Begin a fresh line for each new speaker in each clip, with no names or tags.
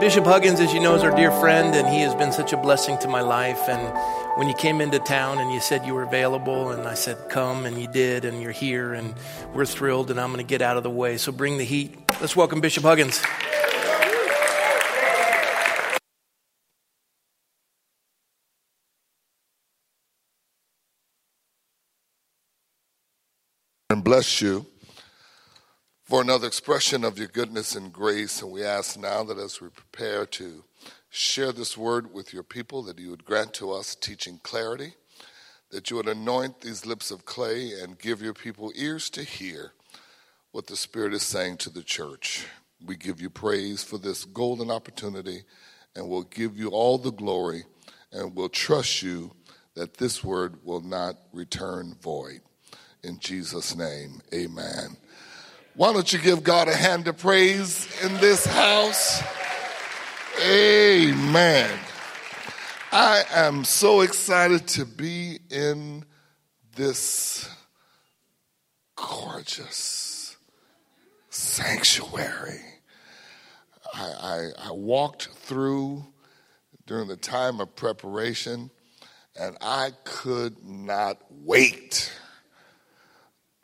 Bishop Huggins, as you know, is our dear friend, and he has been such a blessing to my life. And when you came into town and you said you were available, and I said, Come, and you did, and you're here, and we're thrilled, and I'm going to get out of the way. So bring the heat. Let's welcome Bishop Huggins.
And bless you for another expression of your goodness and grace. And we ask now that as we prepare to share this word with your people, that you would grant to us teaching clarity, that you would anoint these lips of clay and give your people ears to hear what the Spirit is saying to the church. We give you praise for this golden opportunity, and we'll give you all the glory, and we'll trust you that this word will not return void. In Jesus' name, amen. Why don't you give God a hand of praise in this house? Amen. I am so excited to be in this gorgeous sanctuary. I, I, I, walked through during the time of preparation, and I could not wait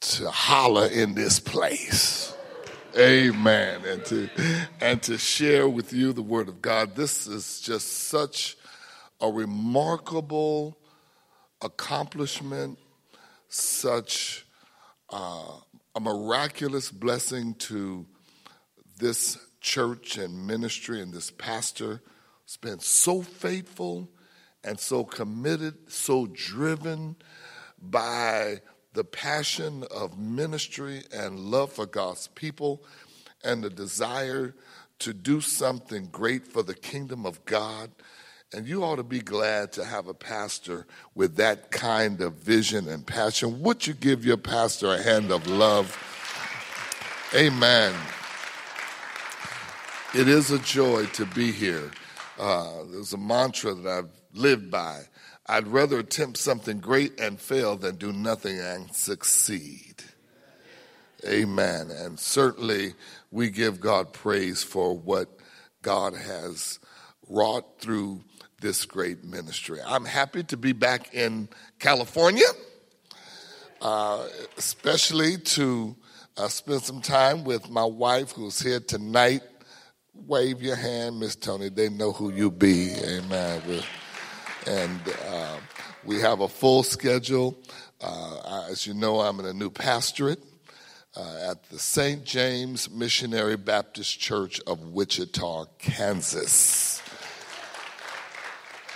to holler in this place. Amen. And to and to share with you the word of God. This is just such a remarkable accomplishment, such uh, a miraculous blessing to this church and ministry and this pastor. Has been so faithful and so committed, so driven by the passion of ministry and love for God's people and the desire to do something great for the kingdom of God. And you ought to be glad to have a pastor with that kind of vision and passion. Would you give your pastor a hand of love? Amen. It is a joy to be here. Uh, there's a mantra that I've lived by I'd rather attempt something great and fail than do nothing and succeed. Amen. And certainly we give God praise for what God has wrought through this great ministry. I'm happy to be back in California, uh, especially to uh, spend some time with my wife who's here tonight. Wave your hand, Miss Tony. They know who you be. Amen. And uh, we have a full schedule. Uh, as you know, I'm in a new pastorate uh, at the St. James Missionary Baptist Church of Wichita, Kansas.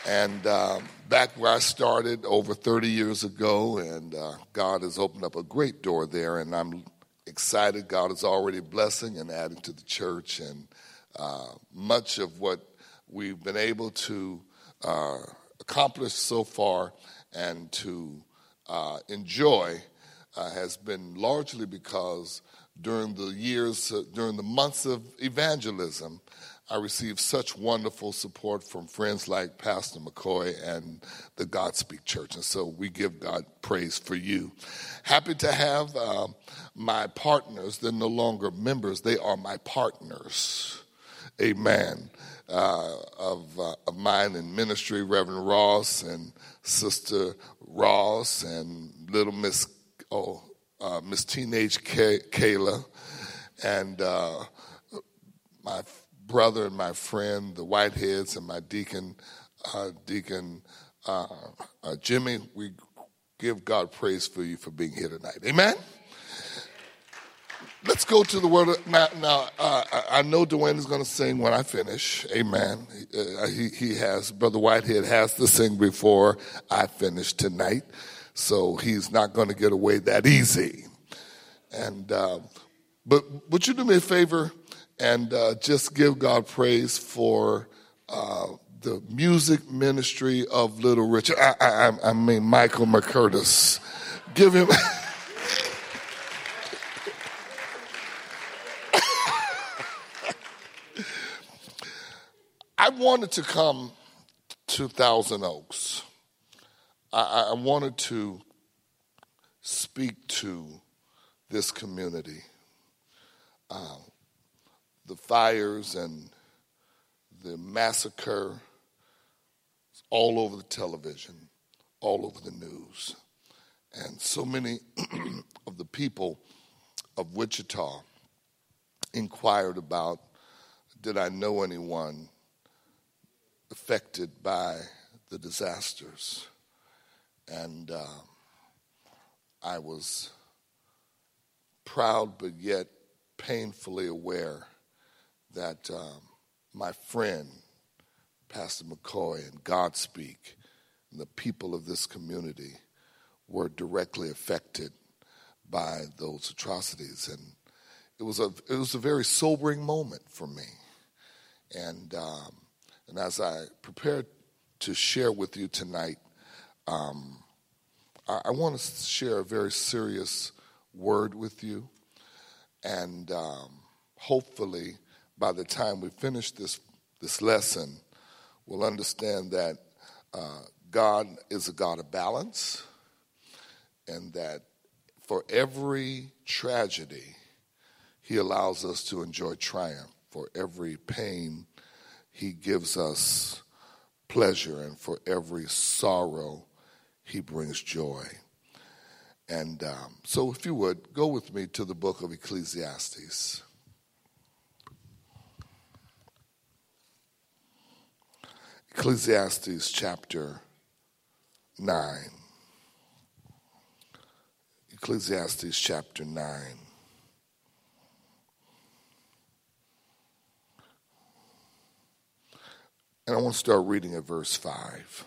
And uh, back where I started over 30 years ago, and uh, God has opened up a great door there, and I'm excited. God is already blessing and adding to the church, and uh, much of what we've been able to uh, accomplished so far and to uh, enjoy uh, has been largely because during the years, uh, during the months of evangelism, I received such wonderful support from friends like Pastor McCoy and the Godspeak Church. And so we give God praise for you. Happy to have uh, my partners. They're no longer members, they are my partners. Amen uh, of, uh, of mine in ministry, Reverend Ross and Sister Ross and little Miss oh uh, Miss Teenage Kay- Kayla and uh, my brother and my friend, the Whiteheads, and my deacon, uh, Deacon uh, Jimmy. We give God praise for you for being here tonight. Amen. Let's go to the word. Now, now uh, I know Dwayne is going to sing when I finish. Amen. Uh, he, he has, Brother Whitehead has to sing before I finish tonight. So he's not going to get away that easy. And, uh, but would you do me a favor and uh, just give God praise for uh, the music ministry of Little Richard? I, I, I mean, Michael McCurtis. Give him. I wanted to come to Thousand Oaks. I, I wanted to speak to this community. Uh, the fires and the massacre all over the television, all over the news. And so many of the people of Wichita inquired about did I know anyone affected by the disasters? And uh, I was proud but yet painfully aware that um, my friend, Pastor McCoy, and Godspeak, and the people of this community were directly affected by those atrocities. And it was a, it was a very sobering moment for me. And, um, and as I prepare to share with you tonight, um, I, I want to share a very serious word with you. And um, hopefully, by the time we finish this, this lesson, we'll understand that uh, God is a God of balance, and that for every tragedy, He allows us to enjoy triumph. For every pain, He gives us pleasure, and for every sorrow, He brings joy. And um, so, if you would, go with me to the book of Ecclesiastes. Ecclesiastes chapter 9. Ecclesiastes chapter 9. And I want to start reading at verse 5.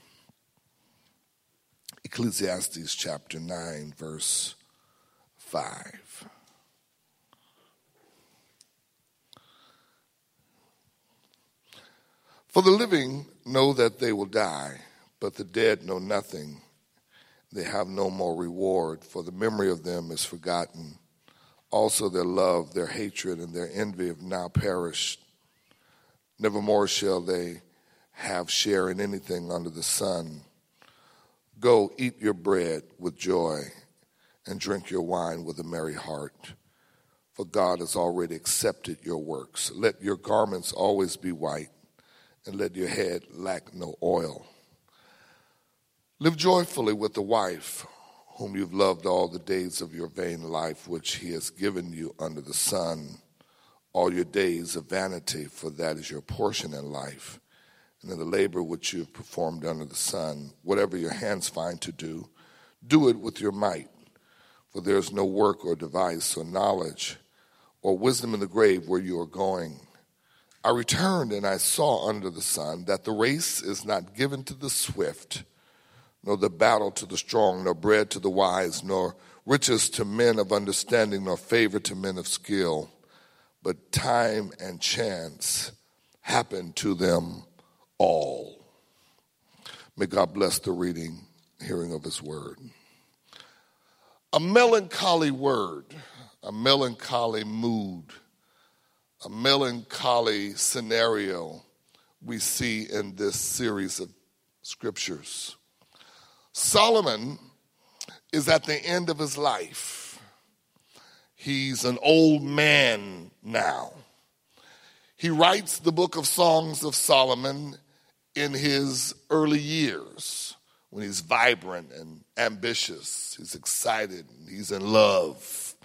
Ecclesiastes chapter 9, verse 5. For the living know that they will die, but the dead know nothing. They have no more reward, for the memory of them is forgotten. Also, their love, their hatred, and their envy have now perished. Nevermore shall they have share in anything under the sun. Go eat your bread with joy and drink your wine with a merry heart. For God has already accepted your works. Let your garments always be white, and let your head lack no oil. Live joyfully with the wife whom you've loved all the days of your vain life, which he has given you under the sun. All your days of vanity, for that is your portion in life and in the labor which you have performed under the sun. Whatever your hands find to do, do it with your might. For there is no work or device or knowledge or wisdom in the grave where you are going. I returned and I saw under the sun that the race is not given to the swift, nor the battle to the strong, nor bread to the wise, nor riches to men of understanding, nor favor to men of skill, but time and chance happen to them all. May God bless the reading, hearing of His word. A melancholy word, a melancholy mood, a melancholy scenario we see in this series of scriptures. Solomon is at the end of his life. He's an old man now. He writes the book of Songs of Solomon in his early years when he's vibrant and ambitious, he's excited, he's in love,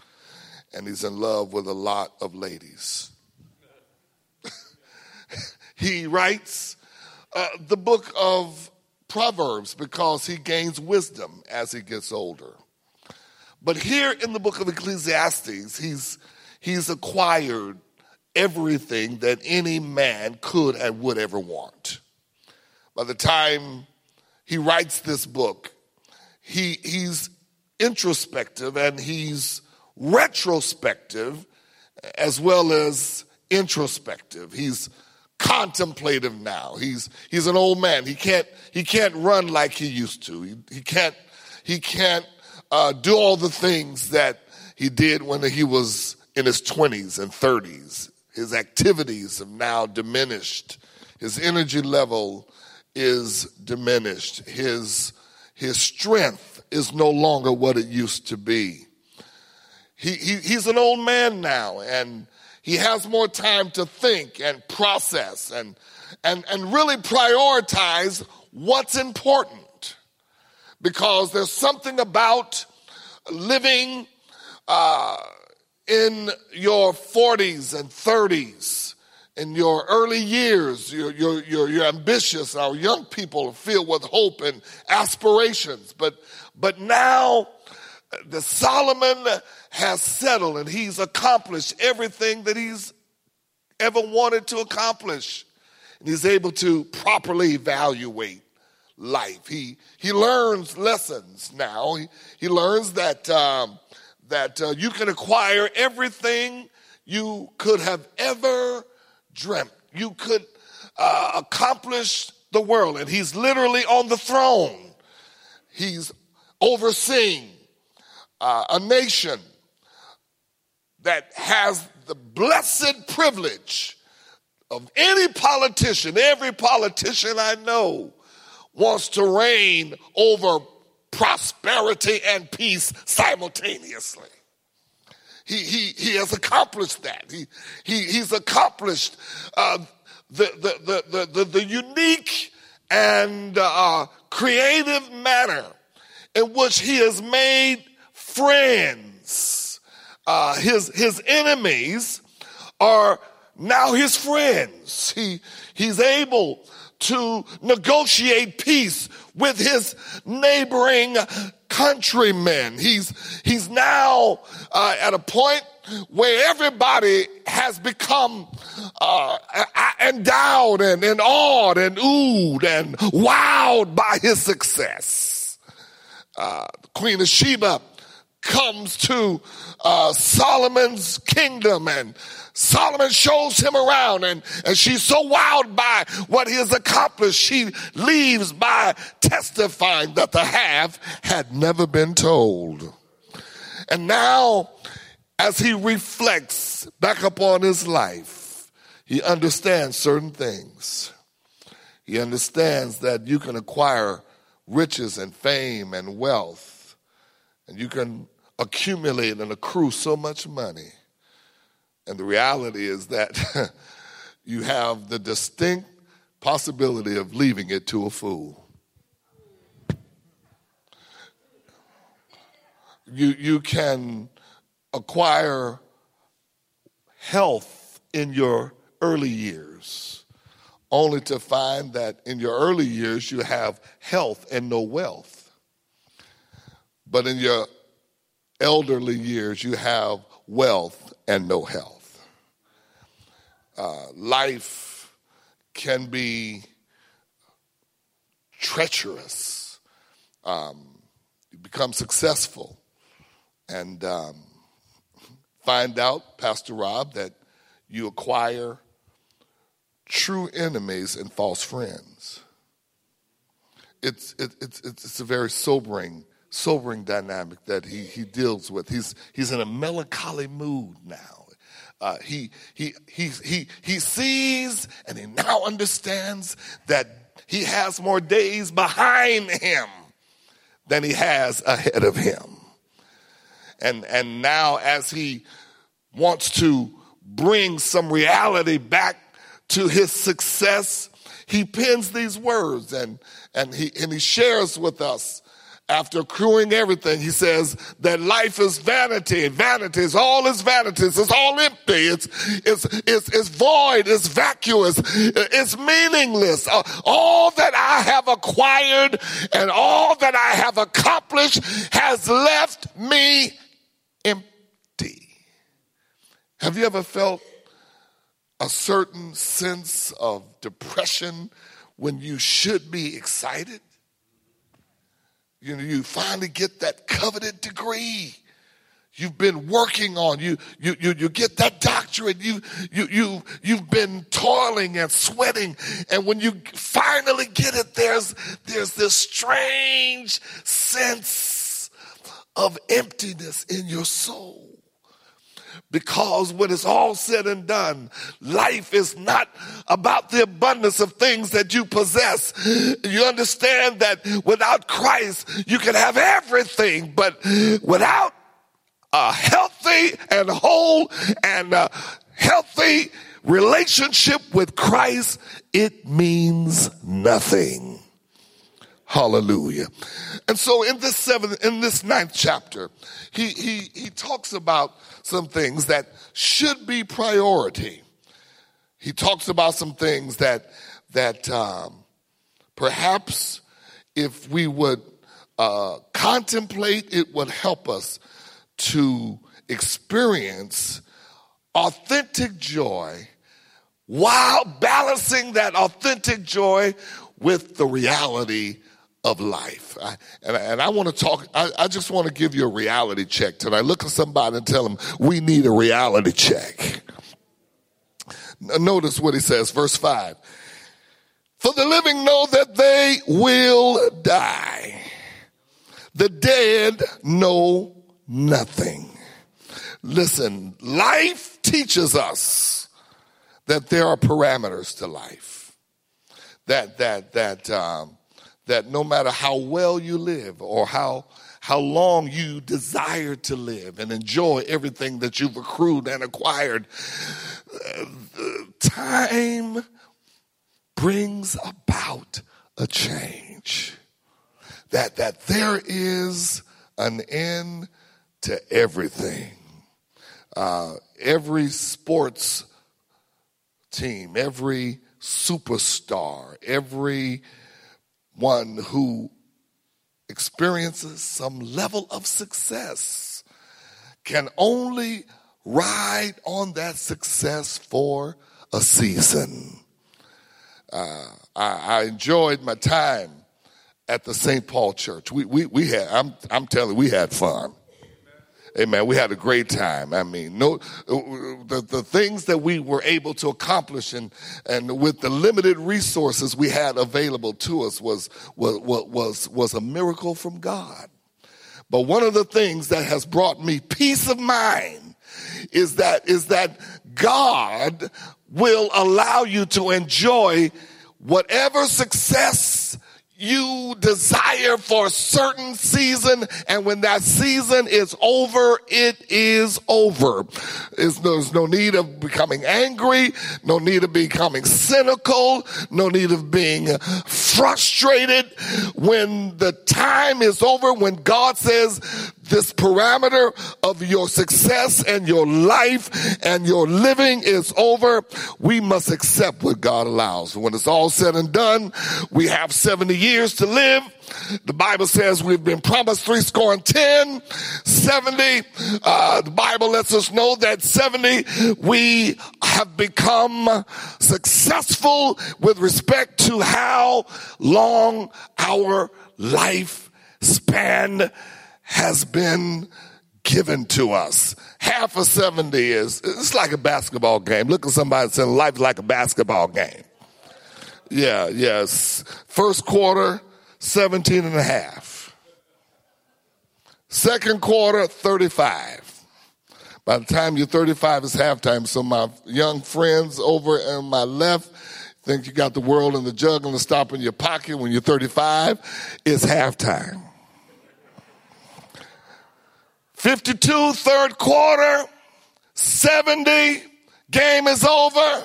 and he's in love with a lot of ladies. he writes uh, the book of Proverbs because he gains wisdom as he gets older. But here in the book of Ecclesiastes, he's, he's acquired everything that any man could and would ever want. By the time he writes this book, he, he's introspective and he's retrospective as well as introspective. He's contemplative now. He's, he's an old man. He can't, he can't run like he used to. He, he can't, he can't uh, do all the things that he did when he was in his 20s and 30s. His activities have now diminished. His energy level is diminished. His, his strength is no longer what it used to be. He, he, he's an old man now, and he has more time to think and process and and, and really prioritize what's important. Because there's something about living uh, in your 40s and 30s, in your early years, you're, you're, you're, you're ambitious. Our young people are filled with hope and aspirations. But, but now, the Solomon has settled and he's accomplished everything that he's ever wanted to accomplish. And he's able to properly evaluate life. He, he learns lessons now. He, he learns that, um, that uh, you can acquire everything you could have ever dreamt. You could uh, accomplish the world. And he's literally on the throne. He's overseeing uh, a nation that has the blessed privilege of any politician, every politician I know wants to reign over prosperity and peace simultaneously. He, he, he has accomplished that. He, he, he's accomplished uh, the, the, the, the, the unique and uh, creative manner in which he has made friends. Uh, his, his enemies are now his friends. He, he's able to negotiate peace with his neighboring countrymen. He's, he's now uh, at a point where everybody has become uh, endowed and, and awed and oohed and wowed by his success. Uh, Queen of Sheba comes to uh, Solomon's kingdom and Solomon shows him around and, and she's so wowed by what he has accomplished. She leaves by testifying that the half had never been told. And now, as he reflects back upon his life, he understands certain things. He understands that you can acquire riches and fame and wealth, and you can accumulate and accrue so much money. And the reality is that you have the distinct possibility of leaving it to a fool. You, you can acquire health in your early years, only to find that in your early years you have health and no wealth. But in your elderly years, you have wealth and no health. Uh, life can be treacherous. Um, you become successful and um, find out, Pastor Rob, that you acquire true enemies and false friends. It's, it, it's, it's a very sobering sobering dynamic that he, he deals with. He's, he's in a melancholy mood now. Uh, he, he, he, he, he sees and he now understands that he has more days behind him than he has ahead of him. And, and now, as he wants to bring some reality back to his success, he pins these words and, and, he, and he shares with us after accruing everything, he says that life is vanity. Vanity is all is vanities. It's all empty. It's, it's, it's, it's void. It's vacuous. It's meaningless. Uh, all that I have acquired and all that I have accomplished has left me empty. Have you ever felt a certain sense of depression when you should be excited? You know, you finally get that coveted degree you've been working on. You, you, you, you get that doctorate. You, you, you, you've been toiling and sweating. And when you finally get it, there's, there's this strange sense of emptiness in your soul. Because when it's all said and done, life is not about the abundance of things that you possess. You understand that without Christ, you can have everything, but without a healthy and whole and healthy relationship with Christ, it means nothing. Hallelujah. And so in this seventh, in this ninth chapter, he, he, he talks about some things that should be priority. He talks about some things that, that, um, perhaps if we would, uh, contemplate, it would help us to experience authentic joy while balancing that authentic joy with the reality of life. I, and, and, I want to talk, I, I just want to give you a reality check tonight. Look at somebody and tell them, we need a reality check. Notice what he says, verse 5. For the living know that they will die. The dead know nothing. Listen, life teaches us that there are parameters to life. That, that, that, um, that no matter how well you live or how, how long you desire to live and enjoy everything that you've accrued and acquired, uh, time brings about a change. That, that there is an end to everything. Uh, every sports team, every superstar, every one who experiences some level of success can only ride on that success for a season. Uh, I, I, enjoyed my time at the St. Paul Church. We, we, we had, I'm, I'm telling you, we had fun. Amen. We had a great time. I mean, no, the, the things that we were able to accomplish and, and with the limited resources we had available to us was, was, was, was a miracle from God. But one of the things that has brought me peace of mind is that, is that God will allow you to enjoy whatever success you desire for a certain season and when that season is over it is over. There's no need of becoming angry no need of becoming cynical no need of being frustrated. When the time is over when god says this parameter of your success and your life and your living is over, we must accept what God allows. When it's all said and done, we have 70 years to live. The Bible says we've been promised three score and ten, 70. Uh, the Bible lets us know that 70, we have become successful with respect to how long our life span has been given to us. Half of 70 is, it's like a basketball game. Look at somebody saying life like a basketball game. Yeah, yes. First quarter, 17 and a half. Second quarter, 35. By the time you're 35, it's halftime. So my young friends over on my left think you got the world and the jug and the stop in your pocket when you're 35. It's halftime. 52, third quarter, 70, game is over.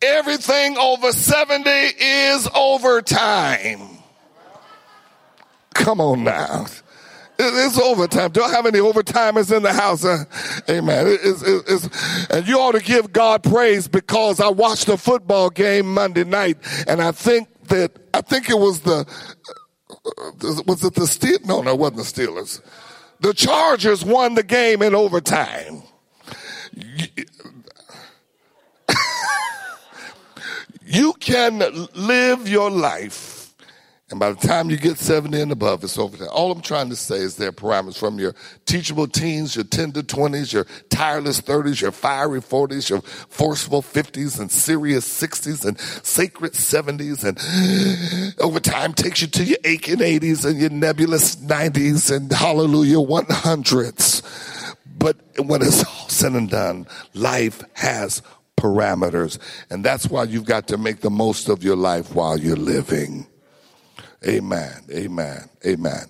Everything over 70 is overtime. Come on now. It's overtime. Don't have any overtimers in the house. Uh, amen. It's, it's, it's, and you ought to give God praise because I watched a football game Monday night and I think that, I think it was the, uh, was it the Steelers? No, no, it wasn't the Steelers the Chargers won the game in overtime. you can live your life and by the time you get 70 and above, it's over. All I'm trying to say is there are parameters from your teachable teens, your tender 20s, your tireless 30s, your fiery 40s, your forceful 50s and serious 60s and sacred 70s. And over time takes you to your aching 80s and your nebulous 90s and hallelujah 100s. But when it's all said and done, life has parameters. And that's why you've got to make the most of your life while you're living. Amen. Amen. Amen.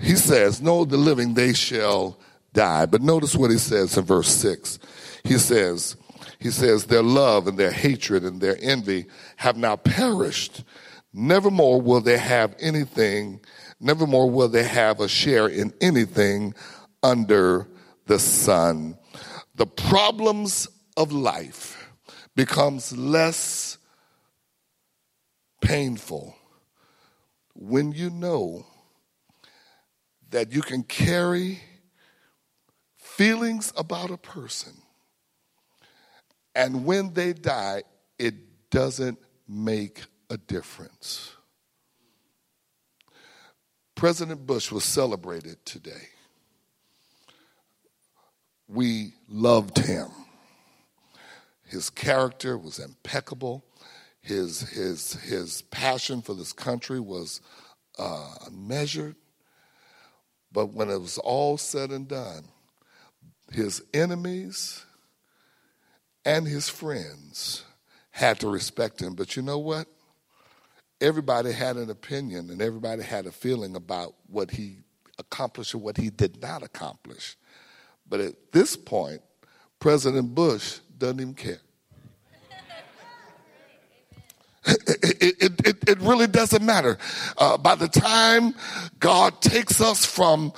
He says, No, the living they shall die. But notice what he says in verse 6. He says, he says, Their love and their hatred and their envy have now perished. Nevermore will they have anything, nevermore will they have a share in anything under the sun. The problems of life becomes less painful when you know that you can carry feelings about a person and when they die, it doesn't make a difference. President Bush was celebrated today. We loved him. His character was impeccable. His, his, his passion for this country was uh, unmeasured. But when it was all said and done, his enemies, and his friends had to respect him. But you know what? Everybody had an opinion and everybody had a feeling about what he accomplished or what he did not accomplish. But at this point, President Bush doesn't even care. It, it, it, it, really doesn't matter. Uh, by the time God takes us from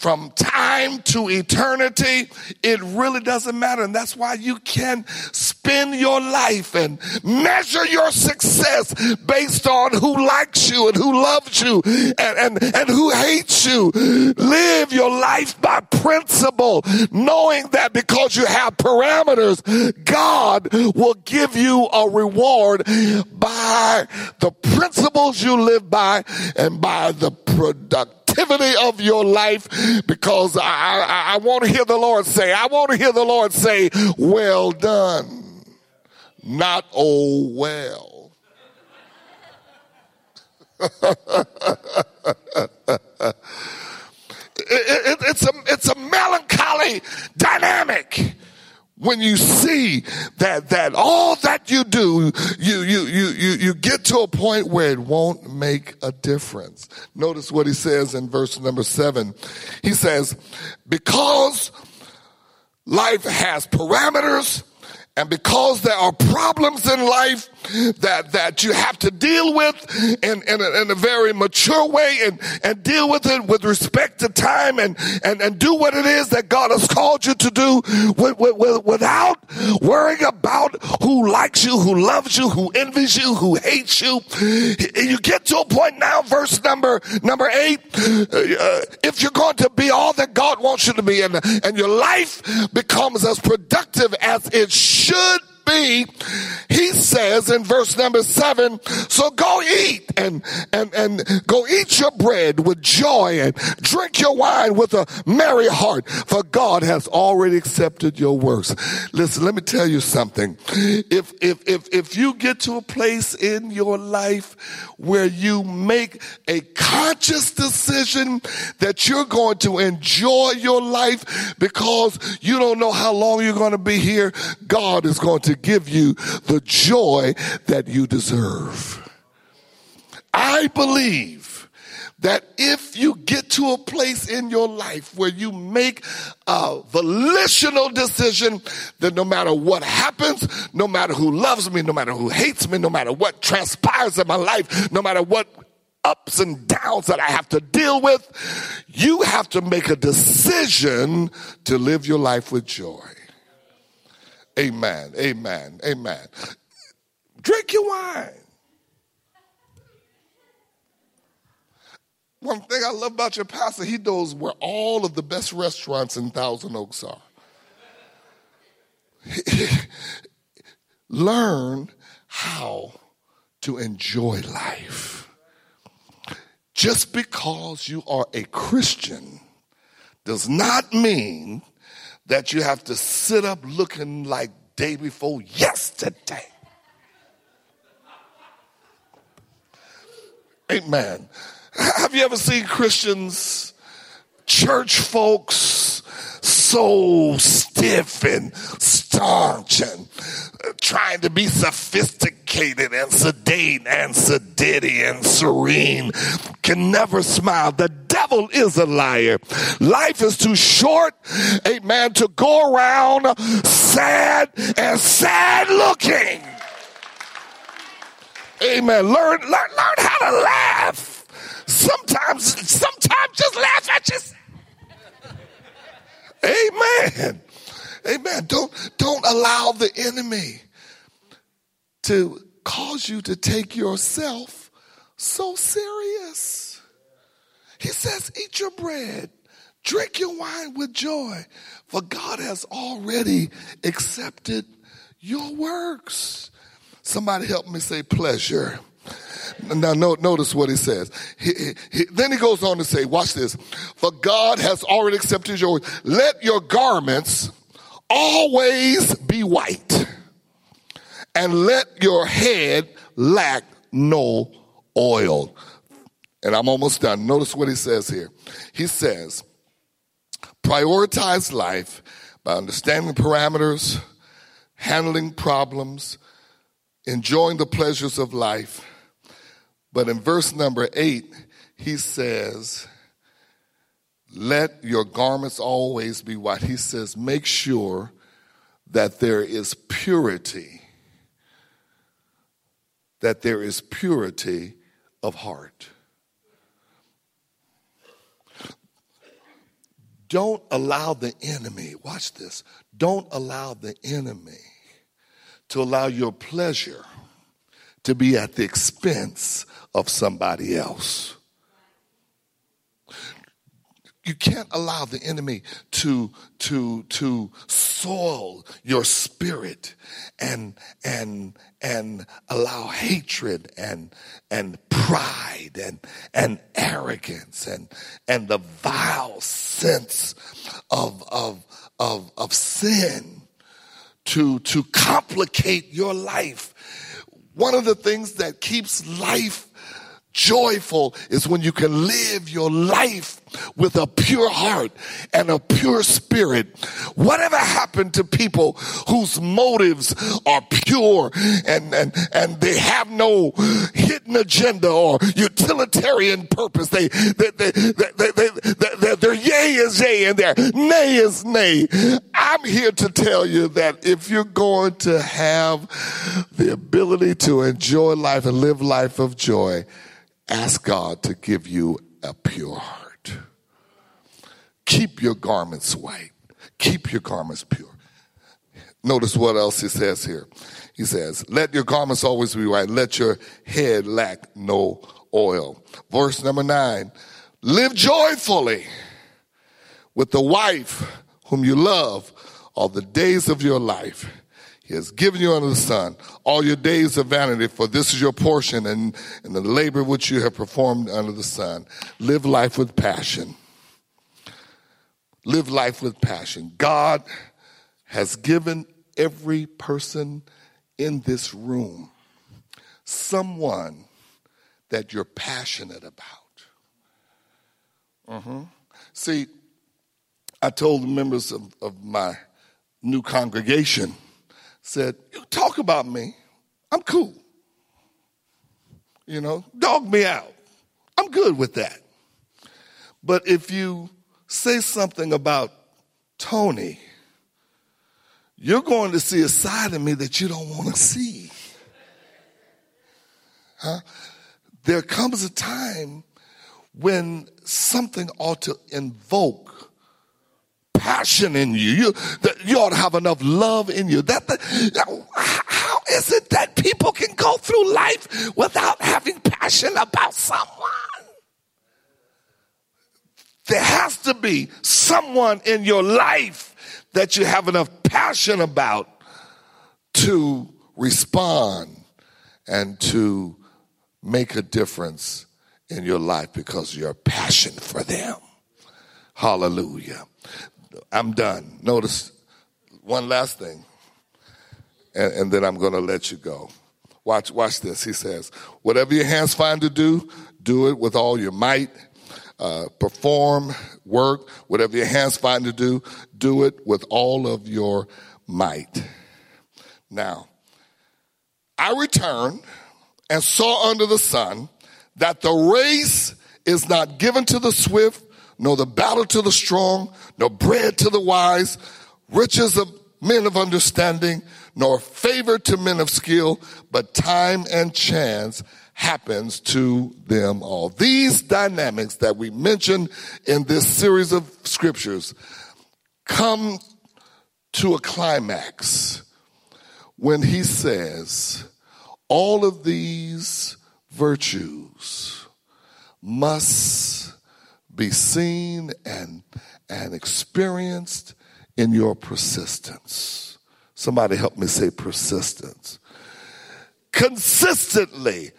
from time to eternity, it really doesn't matter. And that's why you can spend your life and measure your success based on who likes you and who loves you and, and, and who hates you. Live your life by principle, knowing that because you have parameters, God will give you a reward by the principles you live by and by the product activity of your life because I, I, I want to hear the Lord say, I want to hear the Lord say, well done, not oh well. it, it, it's a it's a melancholy dynamic when you see that that all that you do you you you you you get to a point where it won't make a difference. Notice what he says in verse number 7 he says because life has parameters and because there are problems in life that, that you have to deal with in, in, a, in a very mature way and, and deal with it with respect to time and, and, and do what it is that God has called you to do with, with, without worrying about who likes you, who loves you, who envies you, who hates you. You get to a point now, verse number, number eight, uh, if you're going to be all that God wants you to be and, and your life becomes as productive as it should should be, he says in verse number seven, so go eat and, and, and go eat your bread with joy and drink your wine with a merry heart, for God has already accepted your works. Listen, let me tell you something. If, if, if, if you get to a place in your life where you make a conscious decision that you're going to enjoy your life because you don't know how long you're going to be here, God is going to give you the joy that you deserve. I believe that if you get to a place in your life where you make a volitional decision that no matter what happens, no matter who loves me, no matter who hates me, no matter what transpires in my life, no matter what ups and downs that I have to deal with, you have to make a decision to live your life with joy. Amen. Amen. Amen. Drink your wine. One thing I love about your pastor, he knows where all of the best restaurants in Thousand Oaks are. Learn how to enjoy life. Just because you are a Christian does not mean that you have to sit up looking like day before yesterday. Amen. Have you ever seen Christians, church folks, so stiff and staunch and trying to be sophisticated? And sedate and sedity and serene can never smile. The devil is a liar. Life is too short, amen, to go around sad and sad looking. Amen. Learn, learn, learn how to laugh. Sometimes, sometimes just laugh at yourself. Amen. Amen. Don't, don't allow the enemy to cause you to take yourself so serious. He says, eat your bread, drink your wine with joy, for God has already accepted your works. Somebody help me say pleasure. Now, notice what he says. He, he, then he goes on to say, watch this. For God has already accepted your, let your garments always be white and let your head lack no oil. And I'm almost done. Notice what he says here. He says, prioritize life by understanding parameters, handling problems, enjoying the pleasures of life. But in verse number eight, he says, let your garments always be white. He says, make sure that there is purity, that there is purity of heart. Don't allow the enemy, watch this, don't allow the enemy to allow your pleasure to be at the expense of somebody else. You can't allow the enemy to, to, to soil your spirit and, and, and allow hatred and, and pride and, and arrogance and, and the vile sense of, of, of, of sin to, to complicate your life. One of the things that keeps life joyful is when you can live your life with a pure heart and a pure spirit. Whatever happened to people whose motives are pure and, and, and they have no hidden agenda or utilitarian purpose? They, they, they, they, they, they, their yay is yay and their nay is nay. I'm here to tell you that if you're going to have the ability to enjoy life and live life of joy, Ask God to give you a pure heart. Keep your garments white. Keep your garments pure. Notice what else he says here. He says, Let your garments always be white. Let your head lack no oil. Verse number nine Live joyfully with the wife whom you love all the days of your life he has given you under the sun all your days of vanity, for this is your portion and, and the labor which you have performed under the sun. Live life with passion. Live life with passion. God has given every person in this room someone that you're passionate about. Uh-huh. See, I told the members of, of my new congregation said, You talk about me. I'm cool. You know, dog me out. I'm good with that. But if you say something about Tony, you're going to see a side of me that you don't want to see. Huh? There comes a time when something ought to invoke passion in you. You, you ought to have enough love in you. That, that how is it that people can go through life without having passion about someone? There has to be someone in your life that you have enough passion about to respond and to make a difference in your life because you're passionate for them. Hallelujah. I'm done. Notice one last thing, and, and then I'm going to let you go. Watch, watch this. He says, whatever your hands find to do, do it with all your might. Uh, perform work, whatever your hands find to do, do it with all of your might. Now, I returned and saw under the sun that the race is not given to the swift, nor the battle to the strong, nor bread to the wise, riches of men of understanding, nor favor to men of skill, but time and chance happens to them all. These dynamics that we mentioned in this series of scriptures come to a climax when he says, all of these virtues must be seen and, and experienced in your persistence. Somebody help me say persistence. Consistently,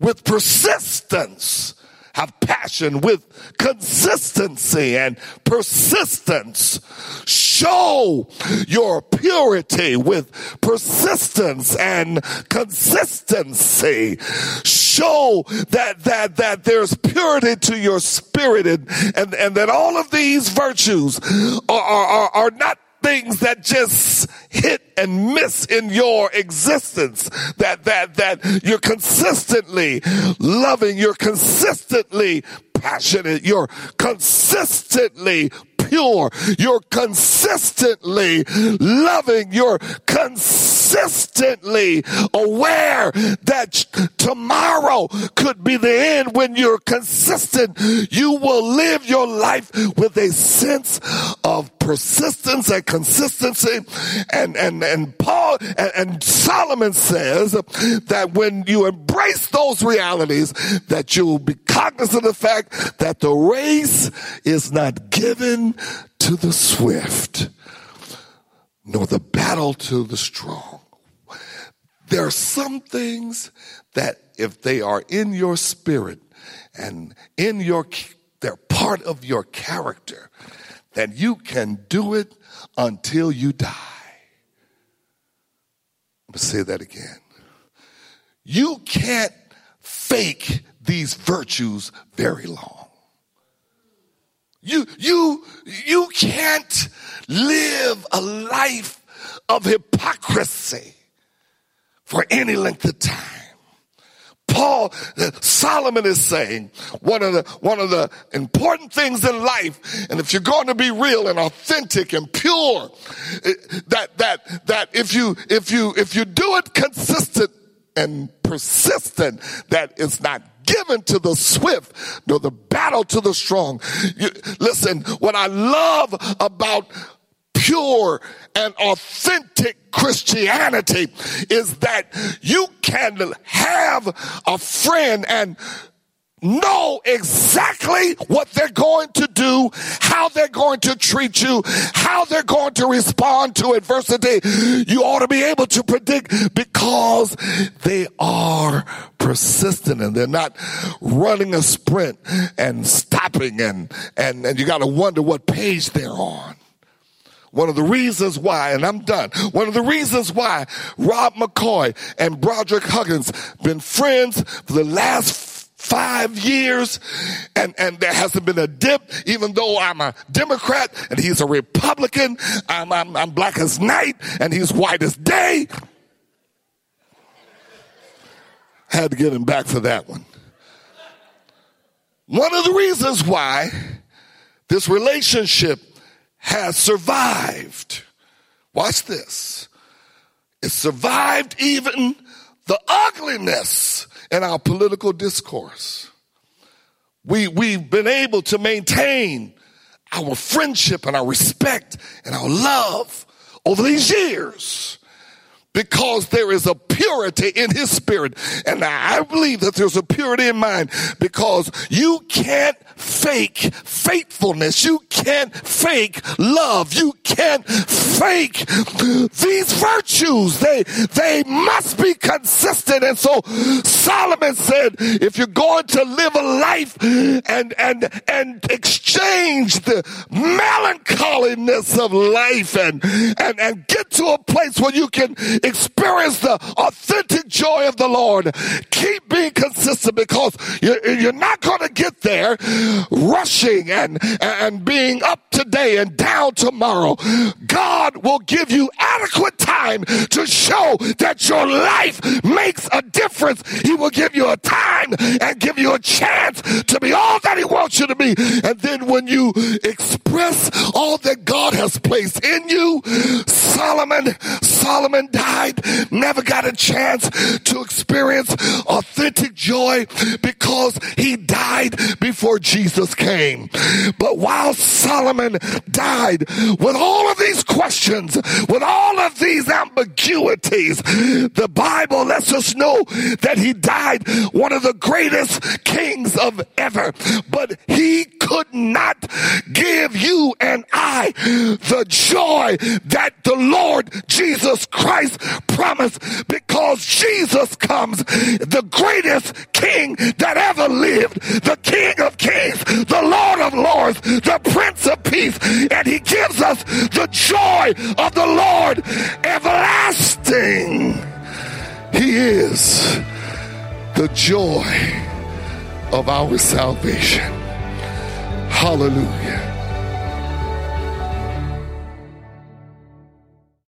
with persistence, have passion with consistency and persistence. Show your purity with persistence and consistency. Show that, that, that there's purity to your spirit and, and, and that all of these virtues are, are, are not things that just hit and miss in your existence that that that you're consistently loving you're consistently passionate you're consistently pure. You're consistently loving. You're consistently aware that tomorrow could be the end. When you're consistent you will live your life with a sense of persistence and consistency. And, and, and Paul and, and Solomon says that when you embrace those realities, that you will be cognizant of the fact that the race is not given to the swift, nor the battle to the strong. There are some things that if they are in your spirit and in your, they're part of your character, that you can do it until you die. I'm going to say that again. You can't fake these virtues very long. You, you, you can't live a life of hypocrisy for any length of time. Paul, Solomon is saying one of the, one of the important things in life, and if you're going to be real and authentic and pure, eh, that, that, that if you, if you, if you do it consistent and persistent, that it's not given to the swift, nor the battle to the strong. You, listen, what I love about pure and authentic Christianity is that you can have a friend and know exactly what they're going to do, how they're going to treat you, how they're going to respond to adversity. You ought to be able to predict because they are persistent and they're not running a sprint and stopping and, and, and you got to wonder what page they're on. One of the reasons why, and I'm done, one of the reasons why Rob McCoy and Broderick Huggins been friends for the last five years and, and there hasn't been a dip, even though I'm a Democrat and he's a Republican. I'm, I'm, I'm black as night and he's white as day. Had to get him back for that one. One of the reasons why this relationship has survived. Watch this. It survived even the ugliness in our political discourse. We, we've been able to maintain our friendship and our respect and our love over these years because there is a purity in his spirit. And I believe that there's a purity in mine because you can't fake faithfulness. You can't fake love. You can't fake these virtues. They, they must be consistent. And so Solomon said, if you're going to live a life and, and, and exchange the melancholiness of life and, and, and get to a place where you can experience the authentic joy of the Lord, keep being consistent because you're, not going to get there rushing and, and being up today and down tomorrow. God will give you adequate time to show that your life makes a difference. He will give you a time and give you a chance to be all that He wants you to be. And then when you express all that God has placed in you, Solomon, Solomon died, never got a chance to experience authentic joy because he died before Jesus came. But while Solomon died with all of these questions, with all of these ambiguities, the Bible lets us know that he died one of the greatest kings of ever. But he could not give you and I the joy that the Lord Jesus Christ promised because Jesus comes, the greatest king that ever lived, the King of kings, the Lord of lords, the Prince of peace, and he gives us the joy of the Lord everlasting. He is the joy of our salvation. Hallelujah.